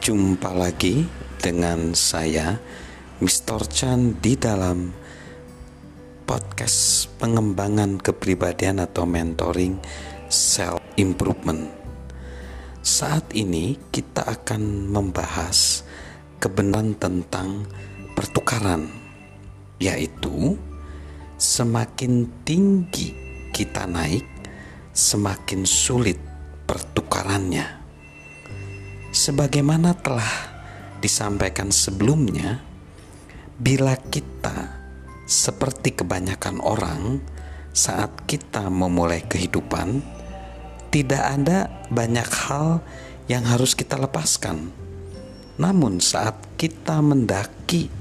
Jumpa lagi dengan saya Mr. Chan di dalam podcast pengembangan kepribadian atau mentoring self improvement. Saat ini kita akan membahas kebenaran tentang pertukaran yaitu semakin tinggi kita naik semakin sulit pertukarannya sebagaimana telah disampaikan sebelumnya, bila kita seperti kebanyakan orang saat kita memulai kehidupan, tidak ada banyak hal yang harus kita lepaskan. Namun, saat kita mendaki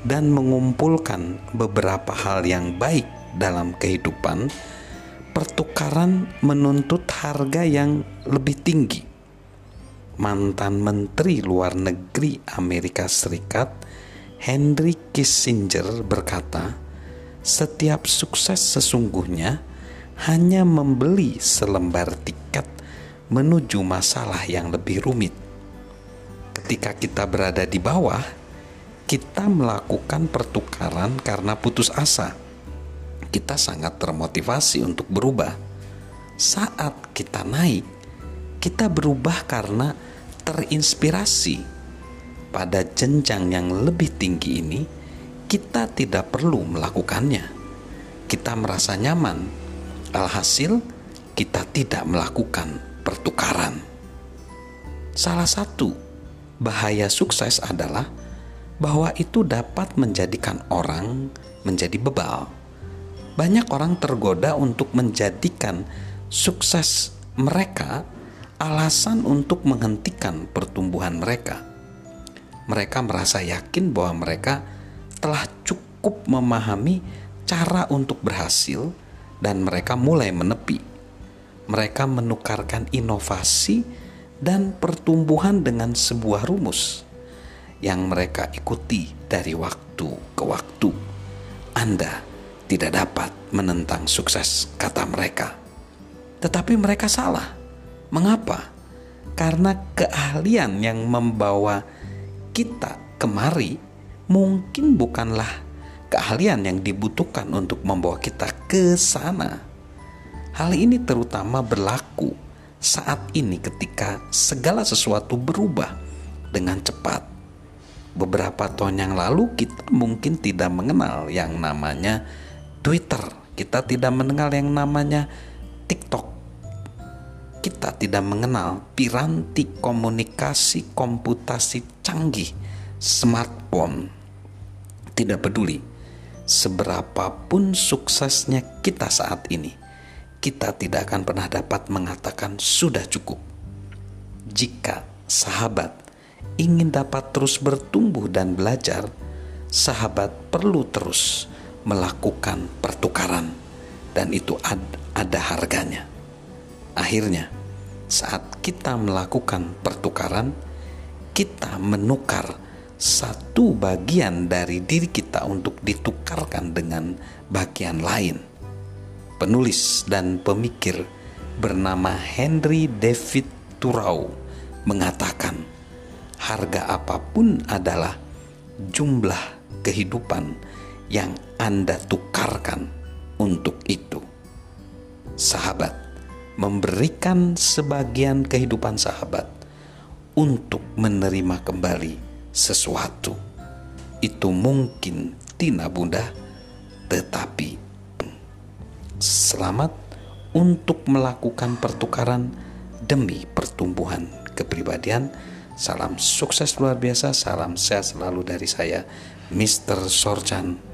dan mengumpulkan beberapa hal yang baik dalam kehidupan, pertukaran menuntut harga yang lebih tinggi mantan Menteri Luar Negeri Amerika Serikat Henry Kissinger berkata, "Setiap sukses sesungguhnya hanya membeli selembar tiket menuju masalah yang lebih rumit." Ketika kita berada di bawah, kita melakukan pertukaran karena putus asa. Kita sangat termotivasi untuk berubah. Saat kita naik, kita berubah karena terinspirasi pada jenjang yang lebih tinggi ini, kita tidak perlu melakukannya. Kita merasa nyaman, alhasil kita tidak melakukan pertukaran. Salah satu bahaya sukses adalah bahwa itu dapat menjadikan orang menjadi bebal. Banyak orang tergoda untuk menjadikan sukses mereka alasan untuk menghentikan pertumbuhan mereka. Mereka merasa yakin bahwa mereka telah cukup memahami cara untuk berhasil, dan mereka mulai menepi. Mereka menukarkan inovasi dan pertumbuhan dengan sebuah rumus yang mereka ikuti dari waktu ke waktu. Anda tidak dapat menentang sukses, kata mereka, tetapi mereka salah Mengapa? Karena keahlian yang membawa kita kemari mungkin bukanlah keahlian yang dibutuhkan untuk membawa kita ke sana. Hal ini terutama berlaku saat ini ketika segala sesuatu berubah dengan cepat. Beberapa tahun yang lalu kita mungkin tidak mengenal yang namanya Twitter. Kita tidak mengenal yang namanya TikTok kita tidak mengenal piranti komunikasi komputasi canggih, smartphone. Tidak peduli seberapapun suksesnya kita saat ini, kita tidak akan pernah dapat mengatakan sudah cukup. Jika sahabat ingin dapat terus bertumbuh dan belajar, sahabat perlu terus melakukan pertukaran, dan itu ada harganya. Akhirnya, saat kita melakukan pertukaran, kita menukar satu bagian dari diri kita untuk ditukarkan dengan bagian lain. Penulis dan pemikir bernama Henry David Thoreau mengatakan, harga apa pun adalah jumlah kehidupan yang Anda tukarkan untuk itu. Sahabat, memberikan sebagian kehidupan sahabat untuk menerima kembali sesuatu. Itu mungkin tidak mudah, tetapi selamat untuk melakukan pertukaran demi pertumbuhan kepribadian. Salam sukses luar biasa, salam sehat selalu dari saya, Mr. Sorjan